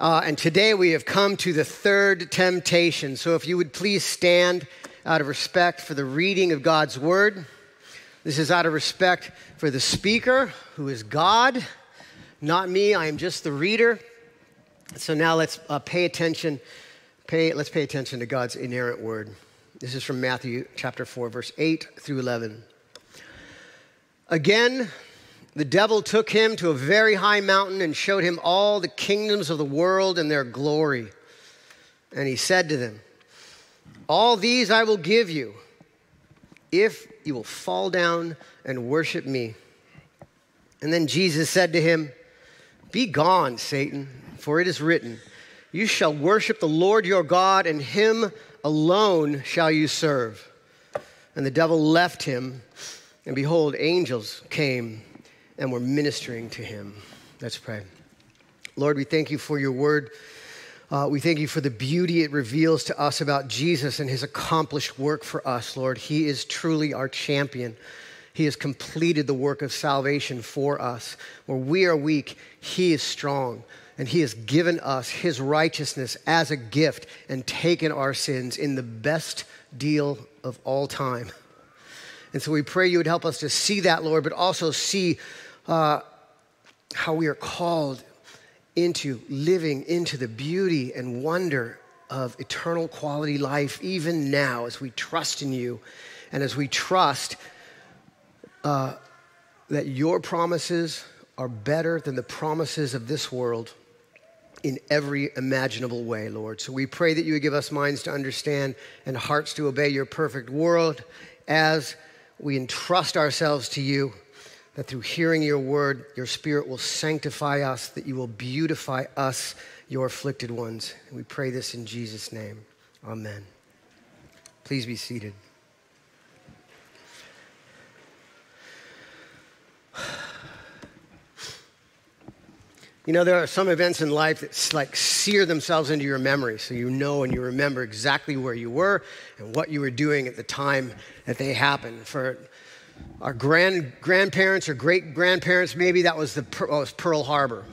Uh, and today we have come to the third temptation. So if you would please stand out of respect for the reading of God's word. This is out of respect for the speaker, who is God, not me. I am just the reader. So now let's uh, pay attention. Pay, let's pay attention to God's inerrant word. This is from Matthew chapter 4, verse 8 through 11. Again, the devil took him to a very high mountain and showed him all the kingdoms of the world and their glory. And he said to them, All these I will give you if you will fall down and worship me. And then Jesus said to him, Be gone, Satan, for it is written, You shall worship the Lord your God, and him alone shall you serve. And the devil left him, and behold, angels came and we're ministering to him. Let's pray. Lord, we thank you for your word. Uh, we thank you for the beauty it reveals to us about Jesus and his accomplished work for us, Lord. He is truly our champion. He has completed the work of salvation for us. Where we are weak, he is strong. And he has given us his righteousness as a gift and taken our sins in the best deal of all time. And so we pray you would help us to see that, Lord, but also see uh, how we are called into living into the beauty and wonder of eternal quality life, even now, as we trust in you and as we trust uh, that your promises are better than the promises of this world in every imaginable way, Lord. So we pray that you would give us minds to understand and hearts to obey your perfect world as we entrust ourselves to you that through hearing your word, your spirit will sanctify us, that you will beautify us, your afflicted ones. And we pray this in Jesus' name. Amen. Please be seated. You know, there are some events in life that like sear themselves into your memory so you know and you remember exactly where you were and what you were doing at the time that they happened. For our grand, grandparents or great grandparents, maybe that was, the, oh, was Pearl Harbor.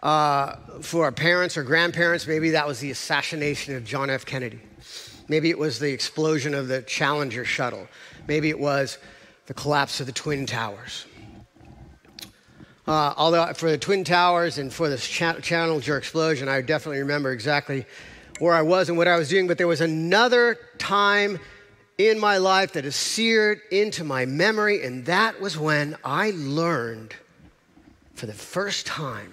Uh, for our parents or grandparents, maybe that was the assassination of John F. Kennedy. Maybe it was the explosion of the Challenger shuttle. Maybe it was the collapse of the Twin Towers. Uh, although for the Twin Towers and for the Challenger explosion, I definitely remember exactly where I was and what I was doing. But there was another time in my life that is seared into my memory, and that was when I learned for the first time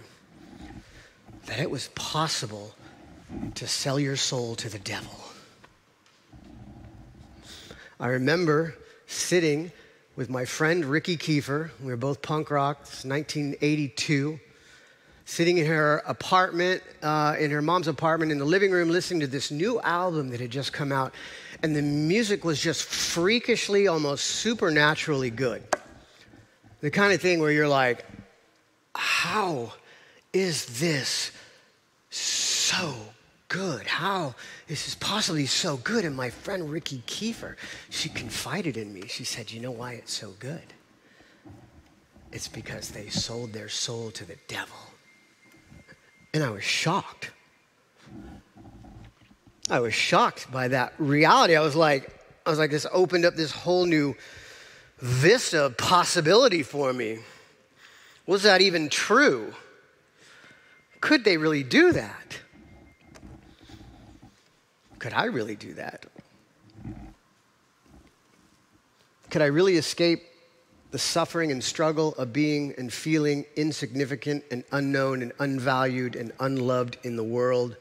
that it was possible to sell your soul to the devil. I remember sitting with my friend Ricky Kiefer. We were both punk rock. It's 1982. Sitting in her apartment, uh, in her mom's apartment, in the living room, listening to this new album that had just come out and the music was just freakishly, almost supernaturally good. The kind of thing where you're like, how is this so good? How is this possibly so good? And my friend Ricky Kiefer, she confided in me. She said, You know why it's so good? It's because they sold their soul to the devil. And I was shocked. I was shocked by that reality. I was like, I was like, this opened up this whole new vista of possibility for me. Was that even true? Could they really do that? Could I really do that? Could I really escape the suffering and struggle of being and feeling insignificant and unknown and unvalued and unloved in the world?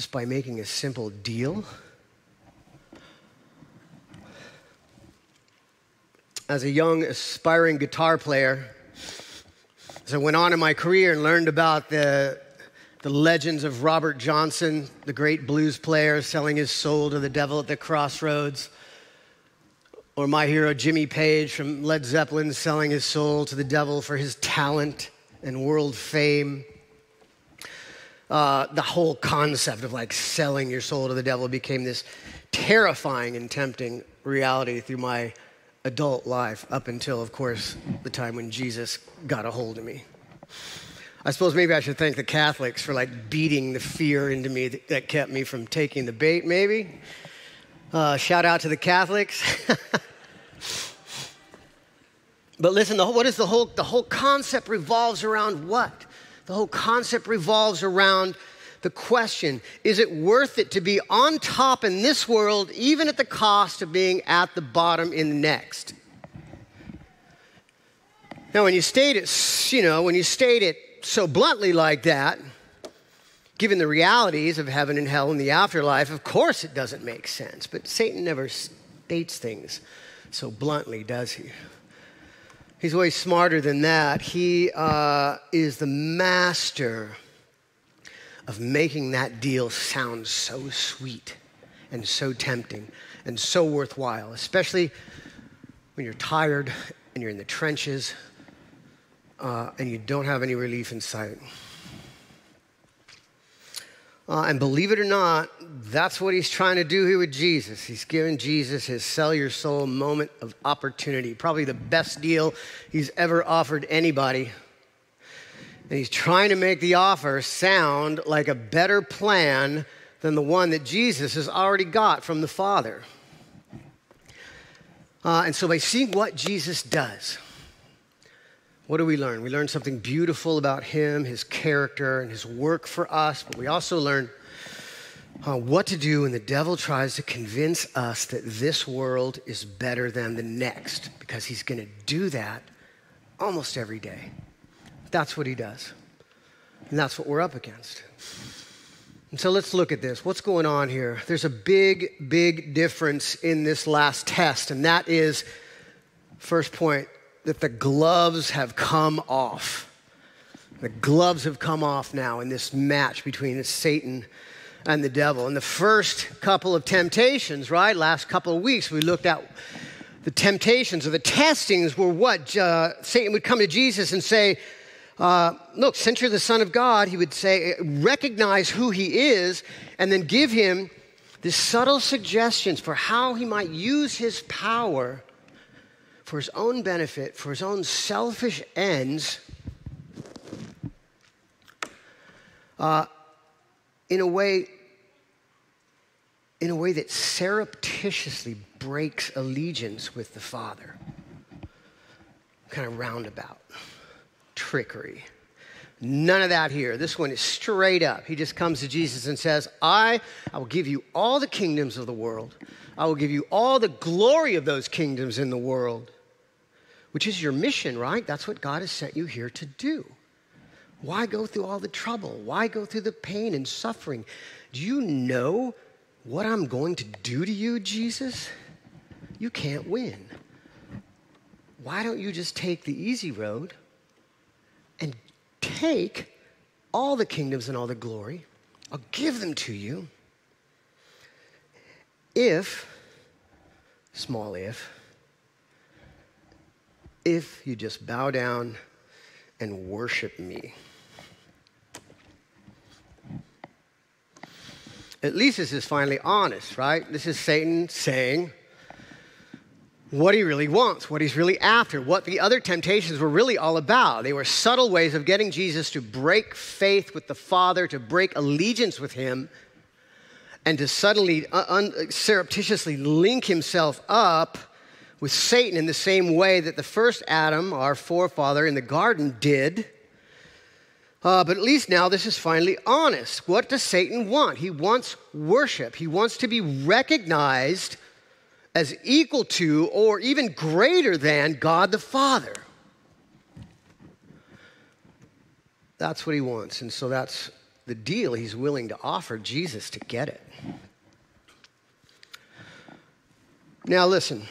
Just by making a simple deal? As a young, aspiring guitar player, as I went on in my career and learned about the, the legends of Robert Johnson, the great blues player selling his soul to the devil at the crossroads, or my hero Jimmy Page from Led Zeppelin selling his soul to the devil for his talent and world fame uh, the whole concept of like selling your soul to the devil became this terrifying and tempting reality through my adult life up until, of course, the time when Jesus got a hold of me. I suppose maybe I should thank the Catholics for like beating the fear into me that, that kept me from taking the bait, maybe. Uh, shout out to the Catholics. but listen, the whole, what is the whole, the whole concept revolves around what? The whole concept revolves around the question is it worth it to be on top in this world, even at the cost of being at the bottom in the next? Now, when you state it, you know, when you state it so bluntly like that, given the realities of heaven and hell and the afterlife, of course it doesn't make sense. But Satan never states things so bluntly, does he? He's way smarter than that. He uh, is the master of making that deal sound so sweet and so tempting and so worthwhile, especially when you're tired and you're in the trenches uh, and you don't have any relief in sight. Uh, and believe it or not, that's what he's trying to do here with Jesus. He's giving Jesus his sell your soul moment of opportunity, probably the best deal he's ever offered anybody. And he's trying to make the offer sound like a better plan than the one that Jesus has already got from the Father. Uh, and so by seeing what Jesus does, what do we learn? We learn something beautiful about him, his character, and his work for us, but we also learn uh, what to do when the devil tries to convince us that this world is better than the next, because he's going to do that almost every day. That's what he does. And that's what we're up against. And so let's look at this. What's going on here? There's a big, big difference in this last test, and that is first point that the gloves have come off. The gloves have come off now in this match between Satan and the devil. In the first couple of temptations, right, last couple of weeks, we looked at the temptations or the testings were what? Uh, Satan would come to Jesus and say, uh, Look, since you're the Son of God, he would say, recognize who he is, and then give him the subtle suggestions for how he might use his power for his own benefit, for his own selfish ends, uh, in a way in a way that surreptitiously breaks allegiance with the Father. Kind of roundabout, trickery. None of that here. This one is straight up. He just comes to Jesus and says, I, I will give you all the kingdoms of the world. I will give you all the glory of those kingdoms in the world which is your mission, right? That's what God has sent you here to do. Why go through all the trouble? Why go through the pain and suffering? Do you know what I'm going to do to you, Jesus? You can't win. Why don't you just take the easy road and take all the kingdoms and all the glory? I'll give them to you if, small if, if you just bow down and worship me. At least this is finally honest, right? This is Satan saying what he really wants, what he's really after, what the other temptations were really all about. They were subtle ways of getting Jesus to break faith with the Father, to break allegiance with him, and to suddenly, uh, un- surreptitiously link himself up with Satan in the same way that the first Adam, our forefather in the garden, did. Uh, but at least now this is finally honest. What does Satan want? He wants worship, he wants to be recognized as equal to or even greater than God the Father. That's what he wants. And so that's the deal he's willing to offer Jesus to get it. Now, listen.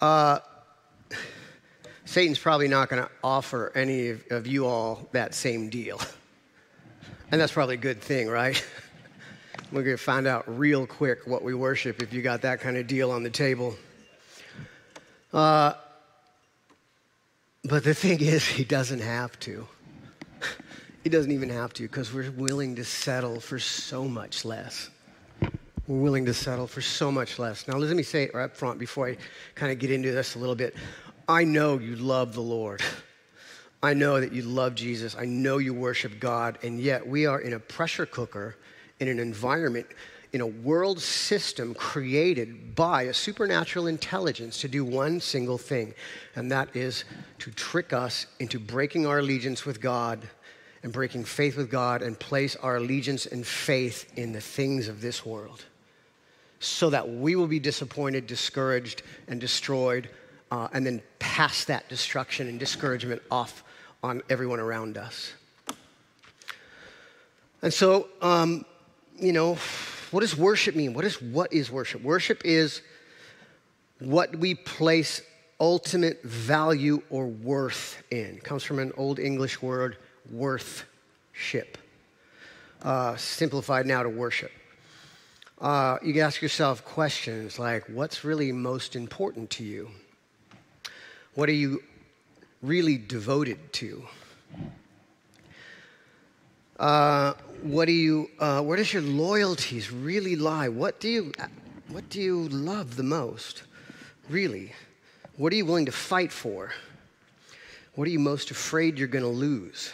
Uh, Satan's probably not going to offer any of, of you all that same deal. And that's probably a good thing, right? We're going to find out real quick what we worship if you got that kind of deal on the table. Uh, but the thing is, he doesn't have to. he doesn't even have to because we're willing to settle for so much less. We're willing to settle for so much less. Now, let me say it right up front before I kind of get into this a little bit. I know you love the Lord. I know that you love Jesus. I know you worship God. And yet we are in a pressure cooker in an environment, in a world system created by a supernatural intelligence to do one single thing, and that is to trick us into breaking our allegiance with God and breaking faith with God and place our allegiance and faith in the things of this world so that we will be disappointed, discouraged, and destroyed, uh, and then pass that destruction and discouragement off on everyone around us. And so, um, you know, what does worship mean? What is, what is worship? Worship is what we place ultimate value or worth in. It comes from an old English word, worthship. Uh, simplified now to worship. Uh, you ask yourself questions like what's really most important to you? What are you really devoted to? Uh, what do you, uh, where does your loyalties really lie? What do you, what do you love the most? Really? What are you willing to fight for? What are you most afraid you're going to lose?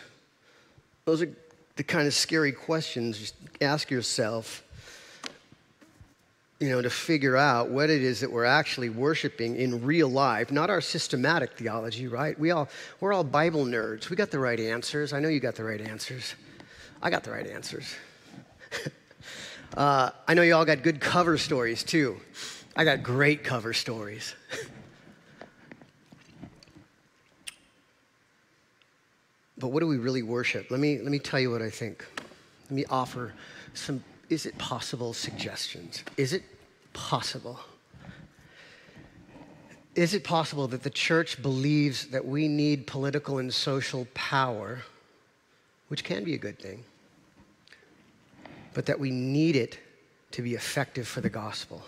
Those are the kind of scary questions you ask yourself, you know, to figure out what it is that we're actually worshiping in real life, not our systematic theology, right? We all, we're all Bible nerds. We got the right answers. I know you got the right answers. I got the right answers. uh, I know you all got good cover stories too. I got great cover stories. but what do we really worship? Let me, let me tell you what I think. Let me offer some, is it possible suggestions? Is it possible? Is it possible that the church believes that we need political and social power, which can be a good thing, but that we need it to be effective for the gospel.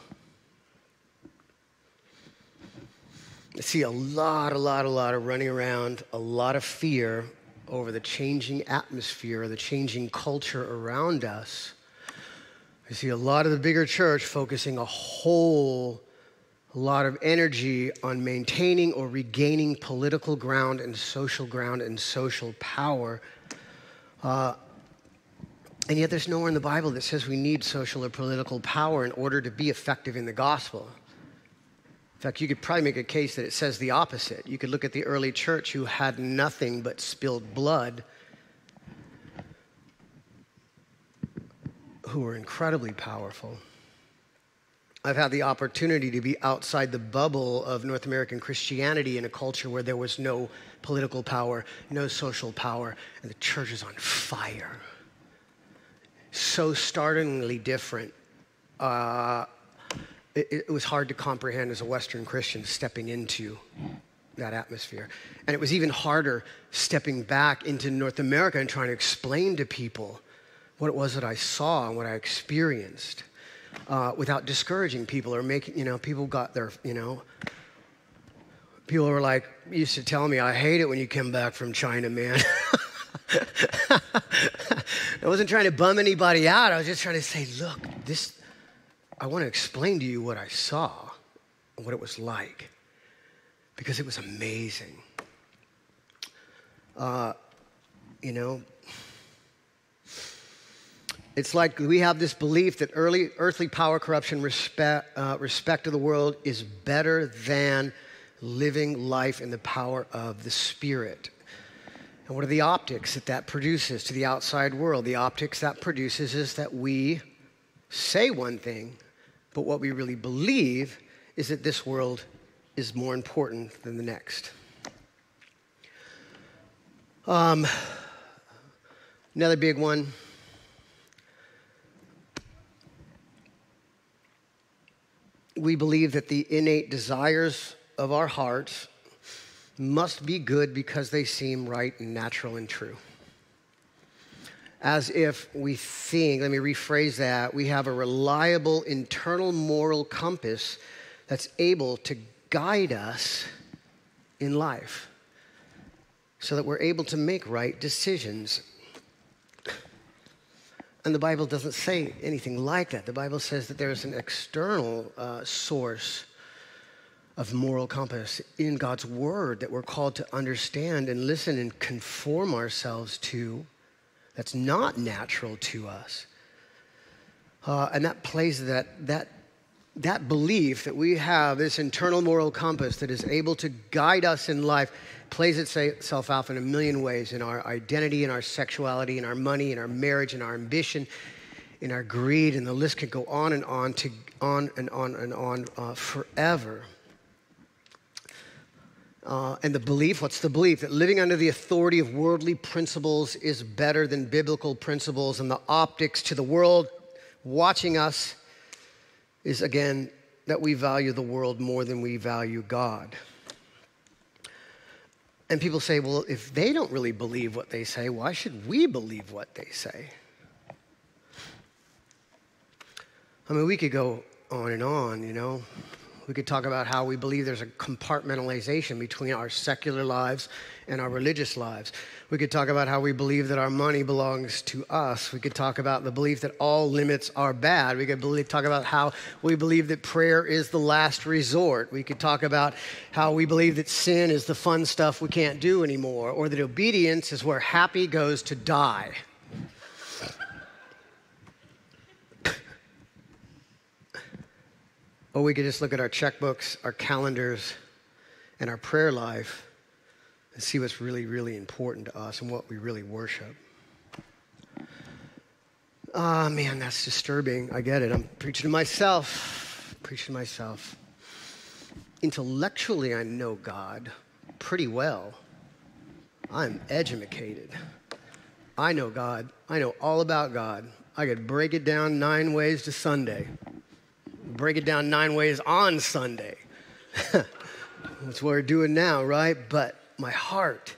I see a lot, a lot, a lot of running around, a lot of fear over the changing atmosphere, the changing culture around us. I see a lot of the bigger church focusing a whole lot of energy on maintaining or regaining political ground and social ground and social power. Uh, and yet, there's nowhere in the Bible that says we need social or political power in order to be effective in the gospel. In fact, you could probably make a case that it says the opposite. You could look at the early church who had nothing but spilled blood, who were incredibly powerful. I've had the opportunity to be outside the bubble of North American Christianity in a culture where there was no political power, no social power, and the church is on fire so startlingly different. Uh, it, it, was hard to comprehend as a Western Christian stepping into that atmosphere. And it was even harder stepping back into North America and trying to explain to people what it was that I saw and what I experienced uh, without discouraging people or making, you know, people got their, you know, people were like, used to tell me, I hate it when you come back from China, man. I wasn't trying to bum anybody out. I was just trying to say, look, this, I want to explain to you what I saw and what it was like because it was amazing. Uh, you know, it's like we have this belief that early earthly power, corruption, respect, uh, respect of the world is better than living life in the power of the Spirit. And what are the optics that that produces to the outside world? The optics that produces is that we say one thing, but what we really believe is that this world is more important than the next. Um, another big one. We believe that the innate desires of our hearts must be good because they seem right and natural and true. As if we think, let me rephrase that, we have a reliable internal moral compass that's able to guide us in life so that we're able to make right decisions. And the Bible doesn't say anything like that. The Bible says that there's an external uh, source of moral compass in God's word that we're called to understand and listen and conform ourselves to that's not natural to us. Uh, and that plays that, that, that belief that we have this internal moral compass that is able to guide us in life plays itself out in a million ways in our identity, in our sexuality, in our money, in our marriage, in our ambition, in our greed, and the list could go on and on to on and on and on uh, forever. Uh, and the belief, what's the belief? That living under the authority of worldly principles is better than biblical principles, and the optics to the world watching us is again that we value the world more than we value God. And people say, well, if they don't really believe what they say, why should we believe what they say? I mean, we could go on and on, you know. We could talk about how we believe there's a compartmentalization between our secular lives and our religious lives. We could talk about how we believe that our money belongs to us. We could talk about the belief that all limits are bad. We could believe, talk about how we believe that prayer is the last resort. We could talk about how we believe that sin is the fun stuff we can't do anymore, or that obedience is where happy goes to die. Or we could just look at our checkbooks, our calendars, and our prayer life and see what's really, really important to us and what we really worship. Ah, oh, man, that's disturbing. I get it. I'm preaching to myself. Preaching to myself. Intellectually, I know God pretty well. I'm educated. I know God. I know all about God. I could break it down nine ways to Sunday break it down nine ways on Sunday. That's what we're doing now, right? But my heart,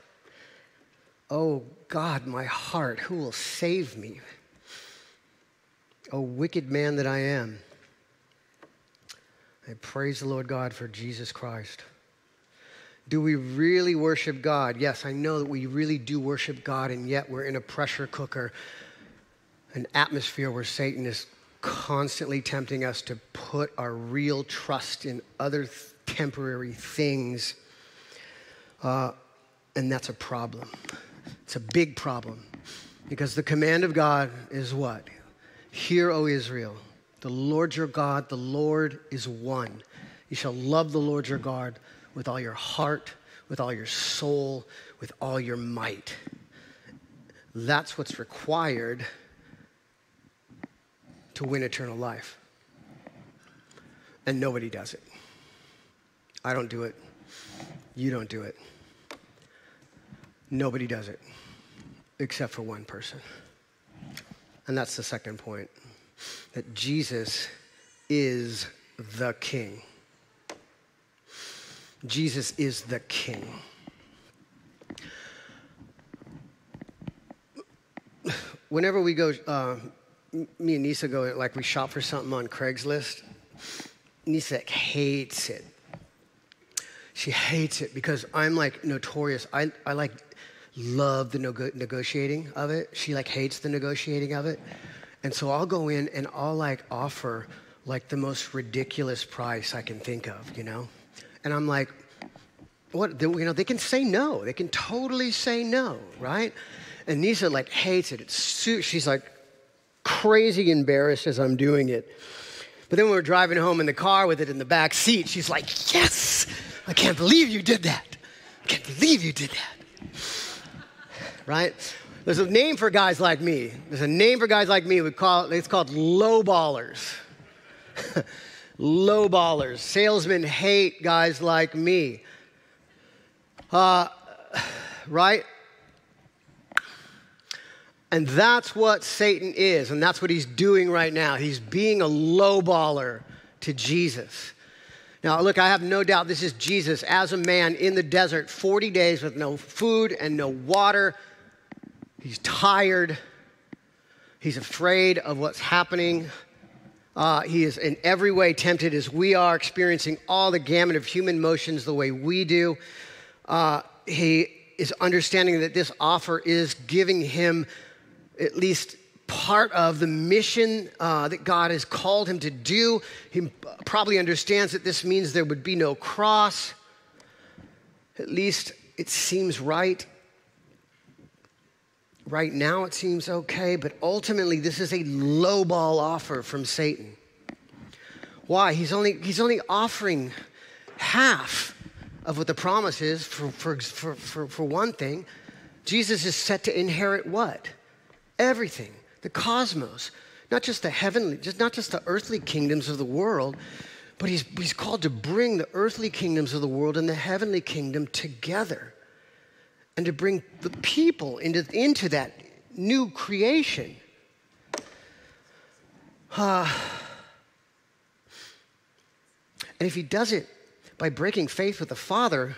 oh God, my heart, who will save me? Oh, wicked man that I am. I praise the Lord God for Jesus Christ. Do we really worship God? Yes, I know that we really do worship God, and yet we're in a pressure cooker, an atmosphere where Satan is constantly tempting us to put our real trust in other th- temporary things. Uh, and that's a problem. It's a big problem. Because the command of God is what? Hear, O Israel, the Lord your God, the Lord is one. You shall love the Lord your God with all your heart, with all your soul, with all your might. That's what's required to win eternal life. And nobody does it. I don't do it. You don't do it. Nobody does it except for one person. And that's the second point that Jesus is the King. Jesus is the King. Whenever we go uh, me and Nisa go, like, we shop for something on Craigslist. Nisa like, hates it. She hates it because I'm like notorious. I, I like love the nego- negotiating of it. She like hates the negotiating of it. And so I'll go in and I'll like offer like the most ridiculous price I can think of, you know? And I'm like, what, you know, they can say no. They can totally say no, right? And Nisa like hates it. It's, she's like, crazy embarrassed as I'm doing it. But then we're driving home in the car with it in the back seat, she's like, Yes, I can't believe you did that. I can't believe you did that. Right? There's a name for guys like me. There's a name for guys like me. We call it, it's called low ballers. low ballers. Salesmen hate guys like me. Uh, right? And that's what Satan is, and that's what he's doing right now. He's being a lowballer to Jesus. Now, look, I have no doubt this is Jesus as a man in the desert, 40 days with no food and no water. He's tired. He's afraid of what's happening. Uh, he is in every way tempted as we are, experiencing all the gamut of human motions the way we do. Uh, he is understanding that this offer is giving him at least part of the mission uh, that God has called him to do. He probably understands that this means there would be no cross. At least it seems right. Right now, it seems okay, but ultimately, this is a lowball offer from Satan. Why? He's only, he's only offering half of what the promise is. For, for, for, for, for one thing, Jesus is set to inherit what? Everything, the cosmos, not just the heavenly, just not just the earthly kingdoms of the world, but he's, he's called to bring the earthly kingdoms of the world and the heavenly kingdom together and to bring the people into, into that new creation. Uh, and if he does it by breaking faith with the Father,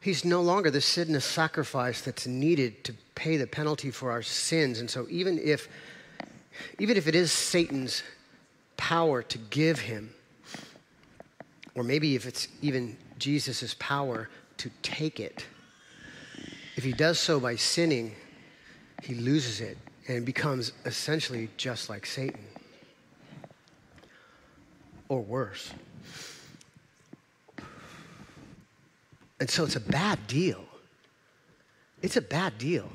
he's no longer the sinless sacrifice that's needed to pay the penalty for our sins. And so even if even if it is Satan's power to give him, or maybe if it's even Jesus' power to take it, if he does so by sinning, he loses it and becomes essentially just like Satan. Or worse. And so it's a bad deal. It's a bad deal.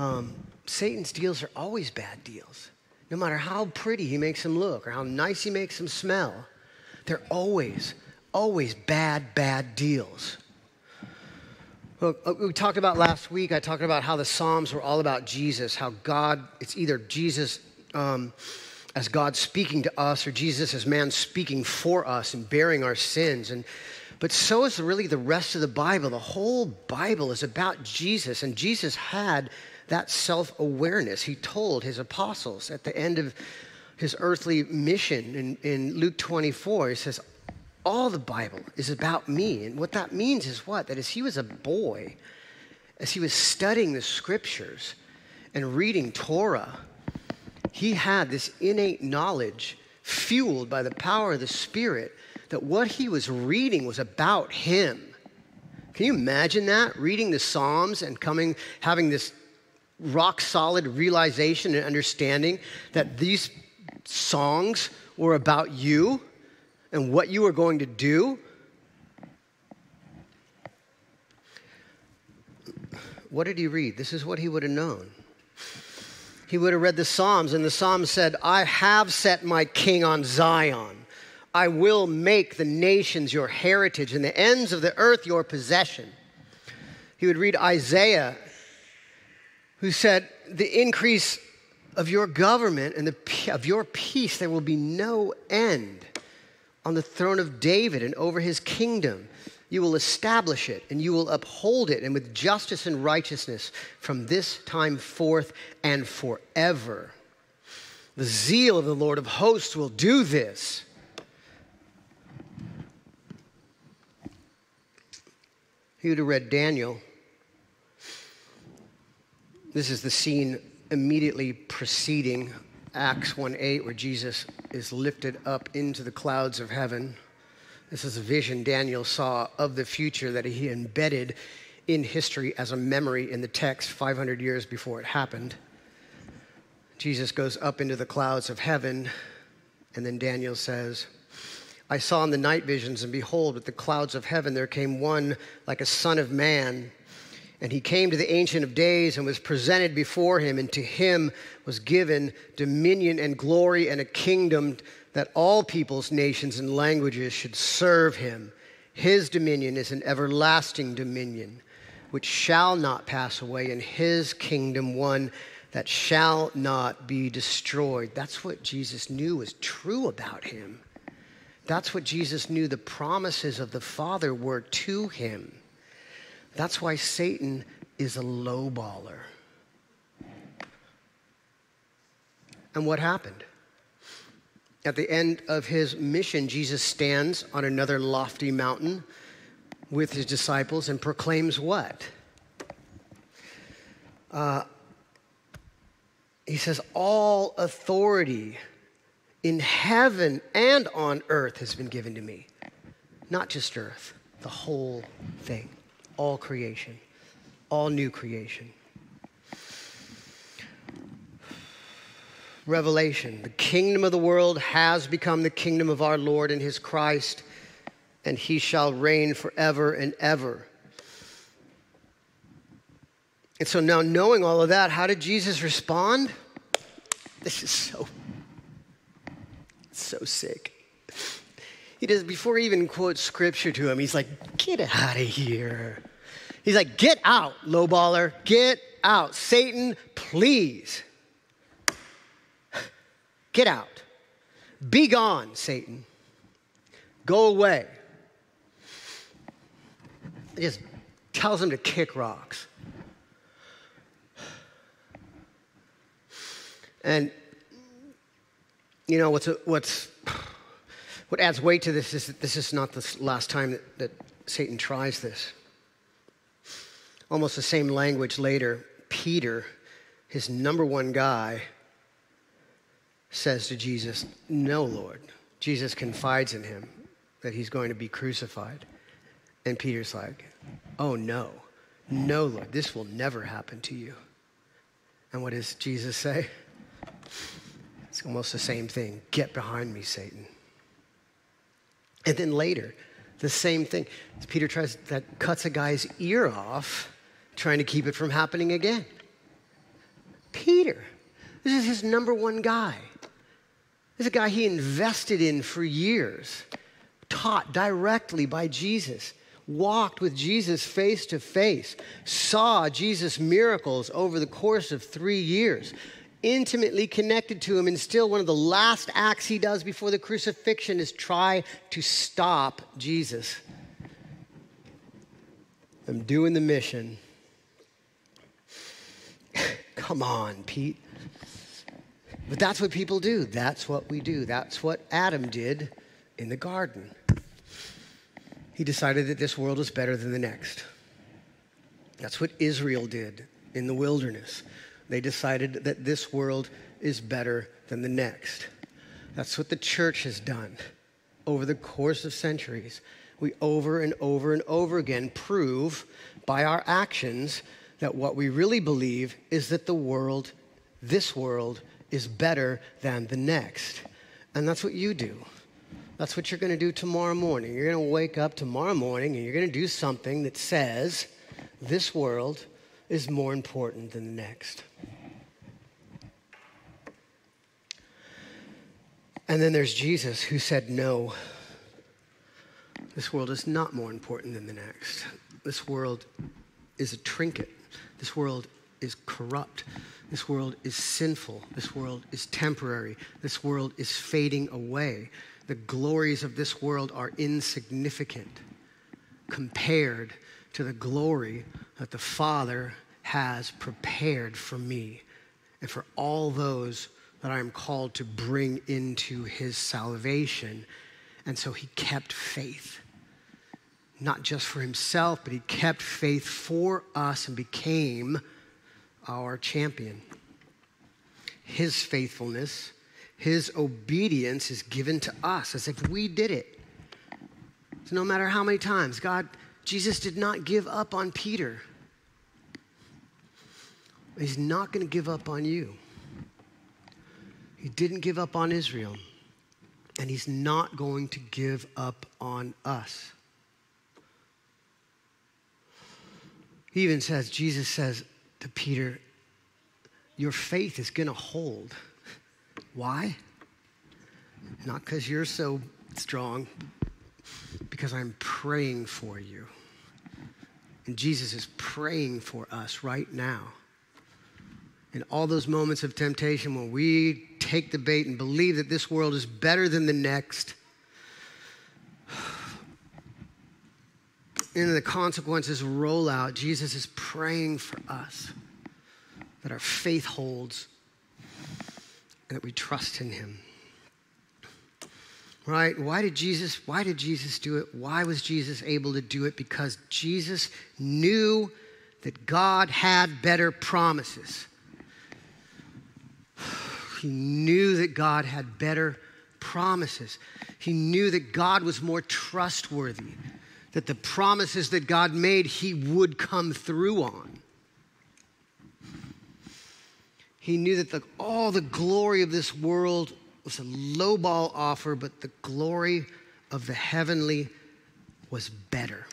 Um, Satan's deals are always bad deals. No matter how pretty he makes them look or how nice he makes them smell, they're always, always bad, bad deals. Look, uh, we talked about last week, I talked about how the Psalms were all about Jesus, how God, it's either Jesus um, as God speaking to us or Jesus as man speaking for us and bearing our sins. And, but so is really the rest of the Bible. The whole Bible is about Jesus, and Jesus had that self awareness. He told his apostles at the end of his earthly mission in, in Luke 24, he says, all the Bible is about me. And what that means is what? That as he was a boy, as he was studying the scriptures and reading Torah, he had this innate knowledge fueled by the power of the Spirit that what he was reading was about him. Can you imagine that? Reading the Psalms and coming, having this rock solid realization and understanding that these songs were about you and what you were going to do. What did he read? This is what he would have known. He would have read the Psalms, and the Psalms said, I have set my king on Zion. I will make the nations your heritage and the ends of the earth your possession. He would read Isaiah, who said, The increase of your government and the, of your peace, there will be no end on the throne of David and over his kingdom. You will establish it and you will uphold it, and with justice and righteousness from this time forth and forever. The zeal of the Lord of hosts will do this. He would have read Daniel. This is the scene immediately preceding Acts 1 8, where Jesus is lifted up into the clouds of heaven. This is a vision Daniel saw of the future that he embedded in history as a memory in the text 500 years before it happened. Jesus goes up into the clouds of heaven, and then Daniel says, I saw in the night visions, and behold, with the clouds of heaven there came one like a son of man. And he came to the Ancient of Days and was presented before him, and to him was given dominion and glory and a kingdom that all peoples, nations, and languages should serve him. His dominion is an everlasting dominion which shall not pass away, and his kingdom one that shall not be destroyed. That's what Jesus knew was true about him. That's what Jesus knew the promises of the Father were to him. That's why Satan is a lowballer. And what happened? At the end of his mission, Jesus stands on another lofty mountain with his disciples and proclaims what? Uh, he says, All authority in heaven and on earth has been given to me. Not just earth, the whole thing all creation, all new creation. revelation. The kingdom of the world has become the kingdom of our Lord and his Christ, and he shall reign forever and ever. And so now, knowing all of that, how did Jesus respond? This is so, so sick. He does, before he even quotes scripture to him, he's like, Get out of here. He's like, Get out, lowballer. Get out. Satan, please. Get out. Be gone, Satan. Go away. He just tells him to kick rocks. And you know what's what's what adds weight to this is that this is not the last time that, that Satan tries this. Almost the same language later, Peter, his number one guy, says to Jesus, No, Lord. Jesus confides in him that he's going to be crucified. And Peter's like, Oh, no. No, Lord, this will never happen to you. And what does Jesus say? It's almost the same thing. Get behind me, Satan. And then later, the same thing. Peter tries that cuts a guy's ear off, trying to keep it from happening again. Peter, this is his number one guy. This is a guy he invested in for years, taught directly by Jesus, walked with Jesus face to face, saw Jesus' miracles over the course of three years, intimately connected to him, and still one of the last acts he does before the crucifixion is try to stop Jesus. I'm doing the mission. Come on, Pete. But that's what people do. That's what we do. That's what Adam did in the garden. He decided that this world was better than the next. That's what Israel did in the wilderness. They decided that this world is better than the next. That's what the church has done over the course of centuries. We over and over and over again prove by our actions that what we really believe is that the world, this world, is better than the next. And that's what you do. That's what you're going to do tomorrow morning. You're going to wake up tomorrow morning and you're going to do something that says, this world is more important than the next. And then there's Jesus who said, No, this world is not more important than the next. This world is a trinket. This world is corrupt. This world is sinful. This world is temporary. This world is fading away. The glories of this world are insignificant compared to the glory that the Father has prepared for me and for all those that I am called to bring into his salvation. And so he kept faith, not just for himself, but he kept faith for us and became our champion. His faithfulness, his obedience is given to us as if we did it. So no matter how many times, God, Jesus did not give up on Peter. He's not going to give up on you. He didn't give up on Israel, and he's not going to give up on us. He even says, Jesus says to Peter, Your faith is going to hold. Why? Not because you're so strong, because I'm praying for you. And Jesus is praying for us right now. In all those moments of temptation when we take the bait and believe that this world is better than the next, and the consequences roll out, Jesus is praying for us that our faith holds and that we trust in him. Right? Why did Jesus why did Jesus do it? Why was Jesus able to do it? Because Jesus knew that God had better promises. He knew that God had better promises. He knew that God was more trustworthy, that the promises that God made, He would come through on. He knew that the, all the glory of this world was a lowball offer, but the glory of the heavenly was better.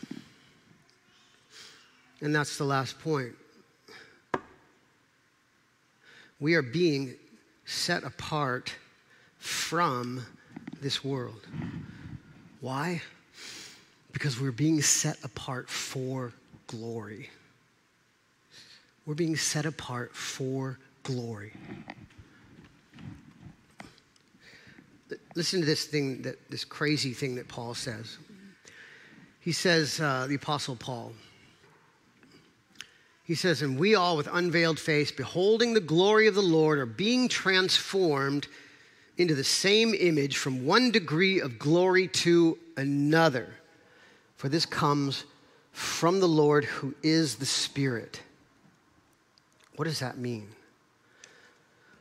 And that's the last point. We are being set apart from this world. Why? Because we're being set apart for glory. We're being set apart for glory. Listen to this thing, that, this crazy thing that Paul says. He says, uh, the Apostle Paul, he says, And we all with unveiled face, beholding the glory of the Lord, are being transformed into the same image from one degree of glory to another. For this comes from the Lord who is the Spirit. What does that mean?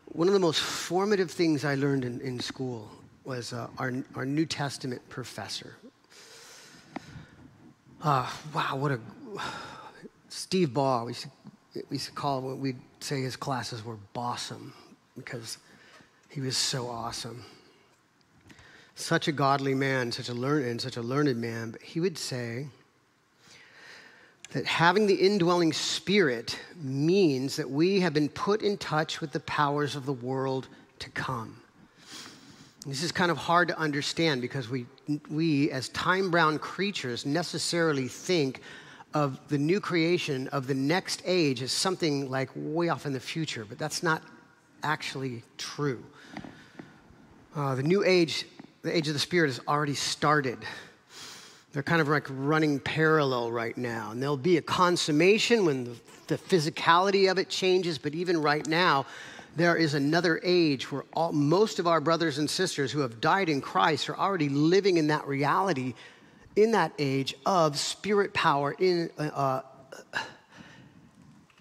One of the most formative things I learned in, in school was uh, our, our New Testament professor. Uh, wow, what a Steve Baugh, we used, to, we used to call what we'd say his classes were bossum because he was so awesome. Such a godly man, such a learned and such a learned man, but he would say that having the indwelling spirit means that we have been put in touch with the powers of the world to come. This is kind of hard to understand because we, we as time bound creatures, necessarily think of the new creation of the next age as something like way off in the future, but that's not actually true. Uh, the new age, the age of the Spirit, has already started. They're kind of like running parallel right now. And there'll be a consummation when the, the physicality of it changes, but even right now, there is another age where all, most of our brothers and sisters who have died in Christ are already living in that reality in that age of spirit power in uh, uh,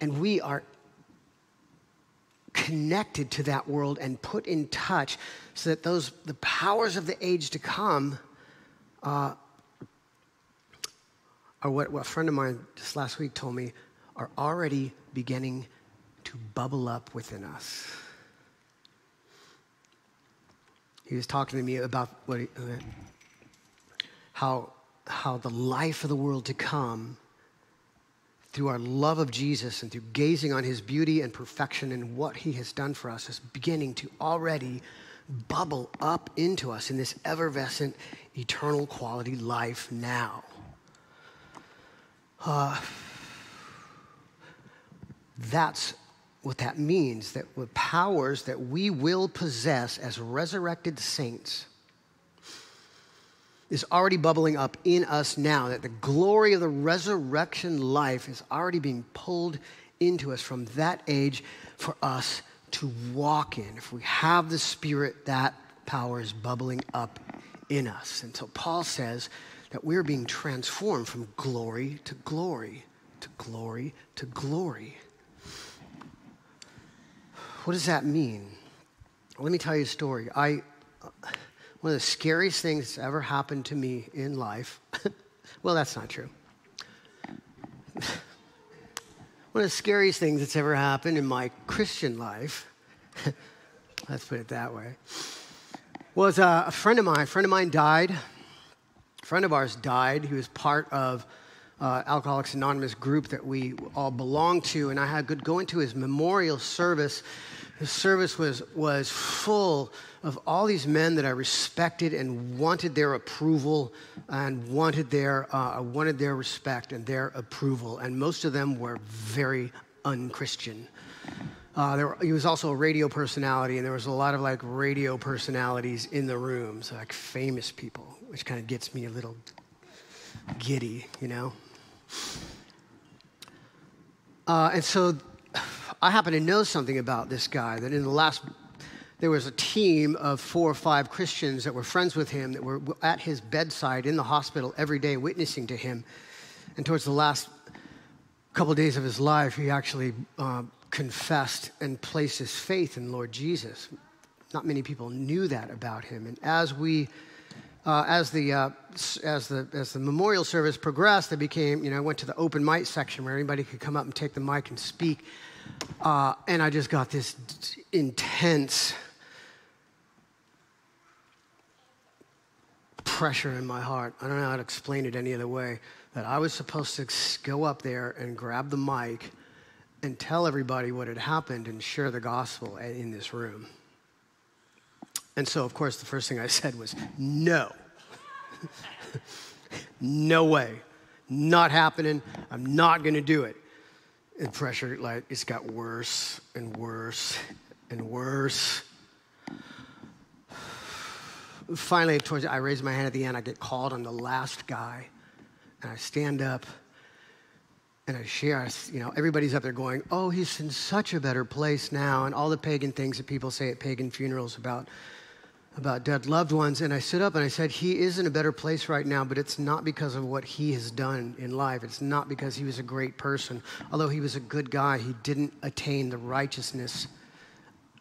and we are connected to that world and put in touch so that those the powers of the age to come uh, are what, what a friend of mine just last week told me are already beginning to bubble up within us. He was talking to me about what he, uh, how how the life of the world to come through our love of Jesus and through gazing on his beauty and perfection and what he has done for us is beginning to already bubble up into us in this effervescent, eternal quality life now. Uh, that's what that means that the powers that we will possess as resurrected saints is already bubbling up in us now, that the glory of the resurrection life is already being pulled into us from that age for us to walk in. If we have the Spirit, that power is bubbling up in us. And so Paul says that we're being transformed from glory to glory to glory to glory. What does that mean? Let me tell you a story. I one of the scariest things that's ever happened to me in life. well, that's not true. One of the scariest things that's ever happened in my Christian life, let's put it that way, was uh, a friend of mine. A friend of mine died. A friend of ours died. He was part of uh, Alcoholics Anonymous group that we all belonged to, and I had could go to his memorial service. His service was was full of all these men that I respected and wanted their approval and wanted their, uh, wanted their respect and their approval. And most of them were very unchristian. Uh, there, he was also a radio personality, and there was a lot of like radio personalities in the room, so like famous people, which kind of gets me a little giddy, you know. Uh, and so I happen to know something about this guy that in the last there was a team of four or five Christians that were friends with him that were at his bedside in the hospital every day witnessing to him. And towards the last couple of days of his life, he actually uh, confessed and placed his faith in Lord Jesus. Not many people knew that about him. And as we uh, as the uh, as the as the memorial service progressed, they became you know I went to the open mic section where anybody could come up and take the mic and speak. Uh, and I just got this intense pressure in my heart. I don't know how to explain it any other way. That I was supposed to go up there and grab the mic and tell everybody what had happened and share the gospel in this room. And so, of course, the first thing I said was, no. no way. Not happening. I'm not going to do it. And pressure, like, it's got worse and worse and worse. Finally, towards I raise my hand at the end. I get called on the last guy, and I stand up and I share, you know, everybody's up there going, oh, he's in such a better place now, and all the pagan things that people say at pagan funerals about, about dead loved ones. And I stood up and I said, he is in a better place right now, but it's not because of what he has done in life. It's not because he was a great person. Although he was a good guy, he didn't attain the righteousness.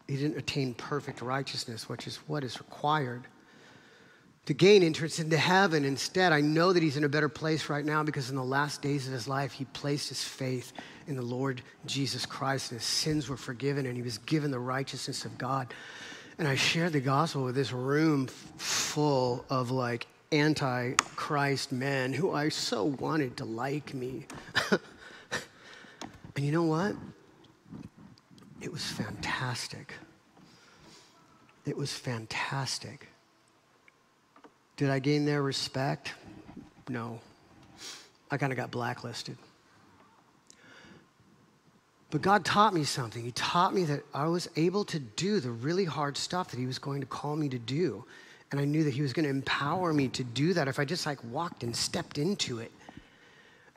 He didn't attain perfect righteousness, which is what is required to gain entrance into heaven. Instead, I know that he's in a better place right now because in the last days of his life, he placed his faith in the Lord Jesus Christ and his sins were forgiven and he was given the righteousness of God. And I shared the gospel with this room full of like anti Christ men who I so wanted to like me. and you know what? It was fantastic. It was fantastic. Did I gain their respect? No. I kind of got blacklisted. But God taught me something. He taught me that I was able to do the really hard stuff that He was going to call me to do. And I knew that He was going to empower me to do that if I just like walked and stepped into it.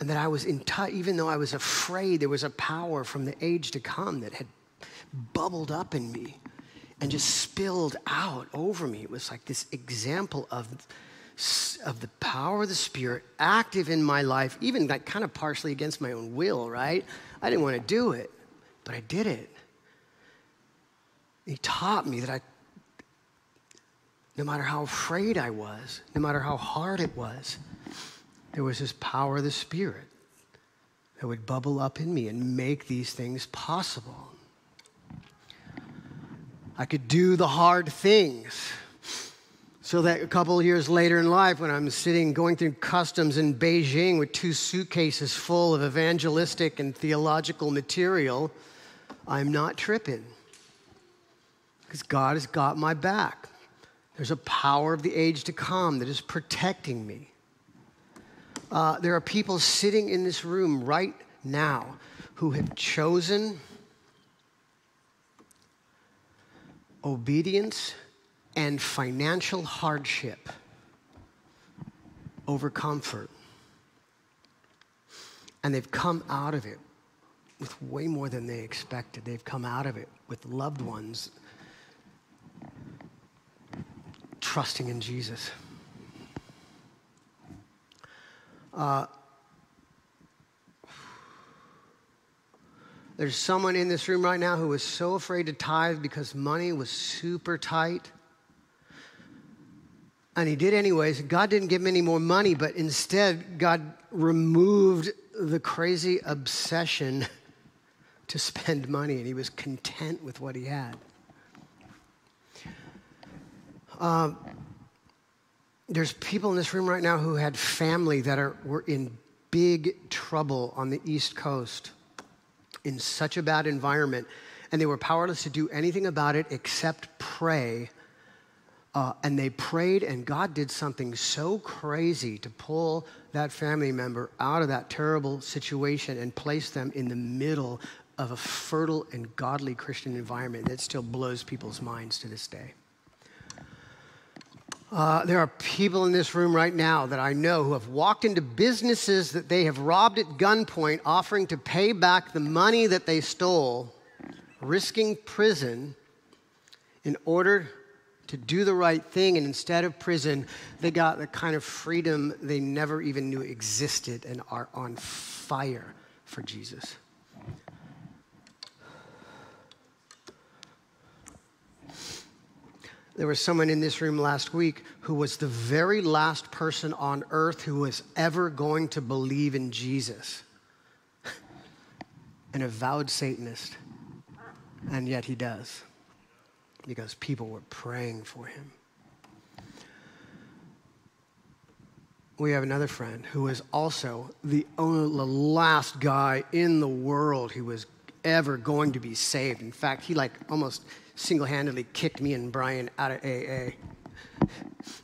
And that I was in touch, even though I was afraid, there was a power from the age to come that had bubbled up in me and just spilled out over me. It was like this example of, of the power of the Spirit active in my life, even like kind of partially against my own will, right? I didn't want to do it, but I did it. He taught me that I, no matter how afraid I was, no matter how hard it was, there was this power of the Spirit that would bubble up in me and make these things possible. I could do the hard things. So that a couple of years later in life, when I'm sitting going through customs in Beijing with two suitcases full of evangelistic and theological material, I'm not tripping. Because God has got my back. There's a power of the age to come that is protecting me. Uh, there are people sitting in this room right now who have chosen obedience and financial hardship over comfort. And they've come out of it with way more than they expected. They've come out of it with loved ones trusting in Jesus. Uh, There's someone in this room right now who was so afraid to tithe because money was super tight. And he did anyways. God didn't give him any more money, but instead, God removed the crazy obsession to spend money, and he was content with what he had. Uh, there's people in this room right now who had family that are, were in big trouble on the East Coast in such a bad environment, and they were powerless to do anything about it except pray. Uh, and they prayed, and God did something so crazy to pull that family member out of that terrible situation and place them in the middle of a fertile and godly Christian environment that still blows people's minds to this day. Uh, there are people in this room right now that I know who have walked into businesses that they have robbed at gunpoint, offering to pay back the money that they stole, risking prison in order to do the right thing. And instead of prison, they got the kind of freedom they never even knew existed and are on fire for Jesus. There was someone in this room last week who was the very last person on earth who was ever going to believe in Jesus. An avowed Satanist. And yet he does, because people were praying for him. we have another friend who was also the, only, the last guy in the world who was ever going to be saved. In fact, he like almost single-handedly kicked me and Brian out of AA.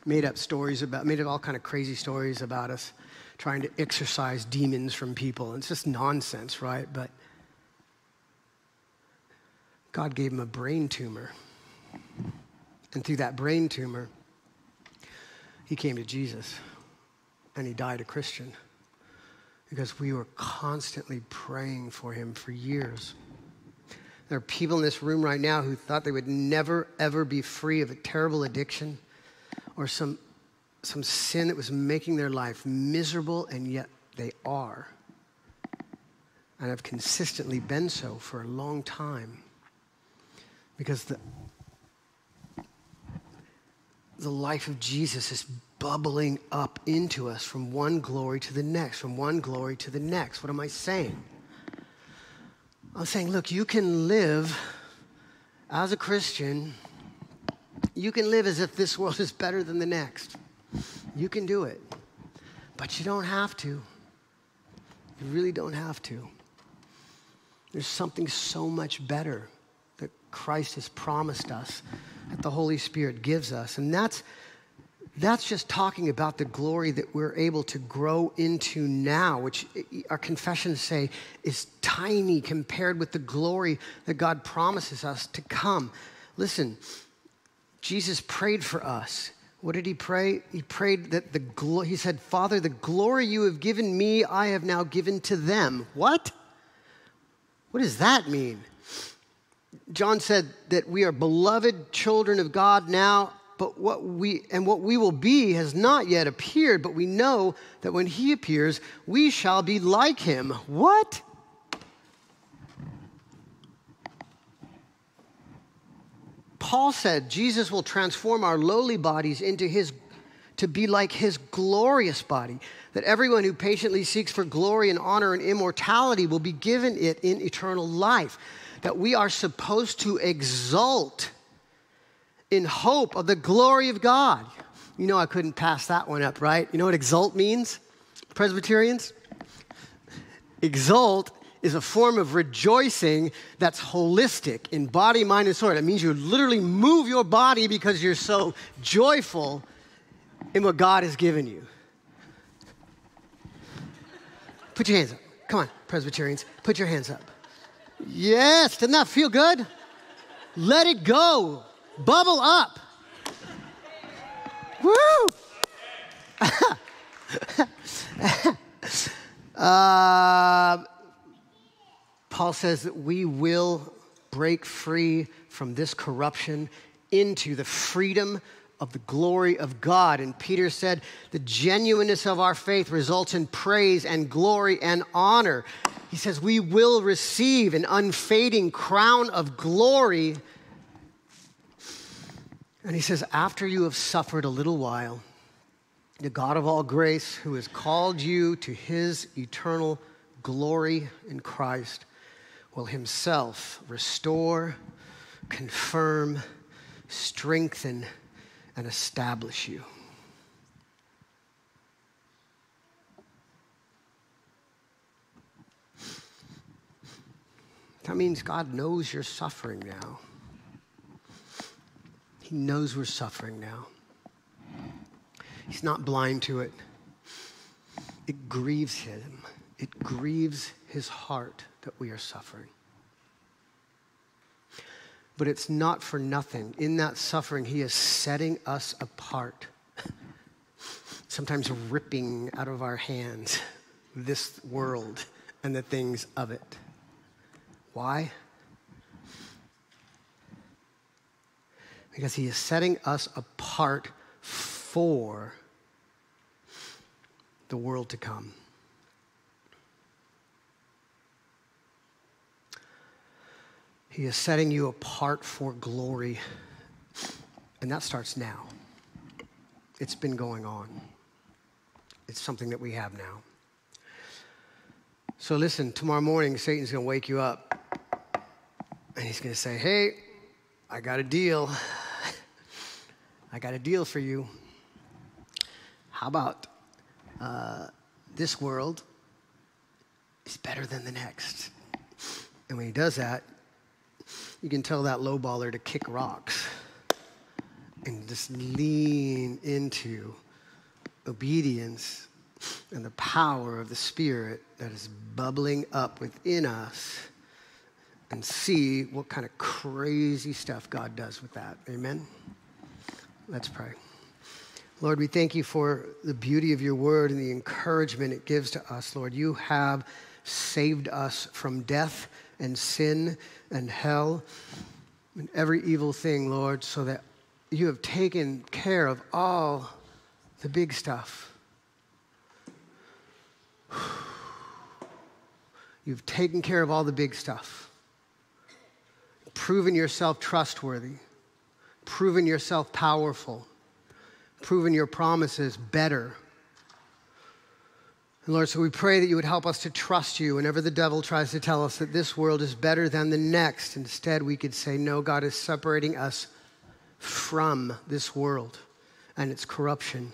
Made up stories about, made up all kind of crazy stories about us trying to exorcise demons from people. It's just nonsense, right? But God gave him a brain tumor. And through that brain tumor, he came to Jesus and he died a Christian because we were constantly praying for him for years. There are people in this room right now who thought they would never, ever be free of a terrible addiction or some, some sin that was making their life miserable, and yet they are. And have consistently been so for a long time. Because the, the life of Jesus is bubbling up into us from one glory to the next, from one glory to the next. What am I saying? I'm saying, look, you can live as a Christian, you can live as if this world is better than the next. You can do it. But you don't have to. You really don't have to. There's something so much better that Christ has promised us, that the Holy Spirit gives us. And that's that's just talking about the glory that we're able to grow into now, which our confessions say is tiny compared with the glory that God promises us to come. Listen, Jesus prayed for us. What did he pray? He prayed that the glory, he said, Father, the glory you have given me, I have now given to them. What? What does that mean? John said that we are beloved children of God now but what we and what we will be has not yet appeared but we know that when he appears we shall be like him. What? Paul said jesus will transform our lowly bodies into his to be like his glorious body that everyone who patiently seeks for glory and honor and immortality will be given it in eternal life that we are supposed to exult in hope of the glory of God. You know, I couldn't pass that one up, right? You know what exult means, Presbyterians? Exult is a form of rejoicing that's holistic in body, mind, and soul. It means you literally move your body because you're so joyful in what God has given you. Put your hands up. Come on, Presbyterians, put your hands up. Yes, doesn't that feel good? Let it go. Bubble up. Woo! uh, Paul says that we will break free from this corruption into the freedom of the glory of God. And Peter said, the genuineness of our faith results in praise and glory and honor. He says, we will receive an unfading crown of glory and he says, After you have suffered a little while, the God of all grace, who has called you to his eternal glory in Christ, will himself restore, confirm, strengthen, and establish you. That means God knows you're suffering now. He knows we're suffering now. He's not blind to it. It grieves him, it grieves his heart that we are suffering. But it's not for nothing. In that suffering, he is setting us apart, sometimes ripping out of our hands this world and the things of it. Why? because he is setting us apart for the world to come. He is setting you apart for glory. And that starts now. It's been going on. It's something that we have now. So listen, tomorrow morning, Satan's going to wake you up And he's going to say, Hey, I got a deal. I got a deal for you. How about uh, this world is better than the next? And when he does that, you can tell that low baller to kick rocks and just lean into obedience and the power of the Spirit that is bubbling up within us and see what kind of crazy stuff God does with that. Amen? Let's pray. Lord, we thank you for the beauty of your word and the encouragement it gives to us. Lord, you have saved us from death and sin and hell and every evil thing, Lord, so that you have taken care of all the big stuff. You've taken care of all the big stuff, proven yourself trustworthy, proven yourself powerful, proven your promises better. Lord, so we pray that you would help us to trust you whenever the devil tries to tell us that this world is better than the next. Instead, we could say, No, God is separating us from this world and its corruption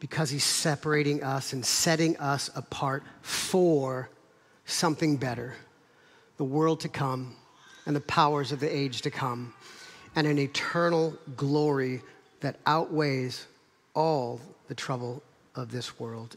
because he's separating us and setting us apart for something better the world to come and the powers of the age to come and an eternal glory that outweighs all the trouble of this world.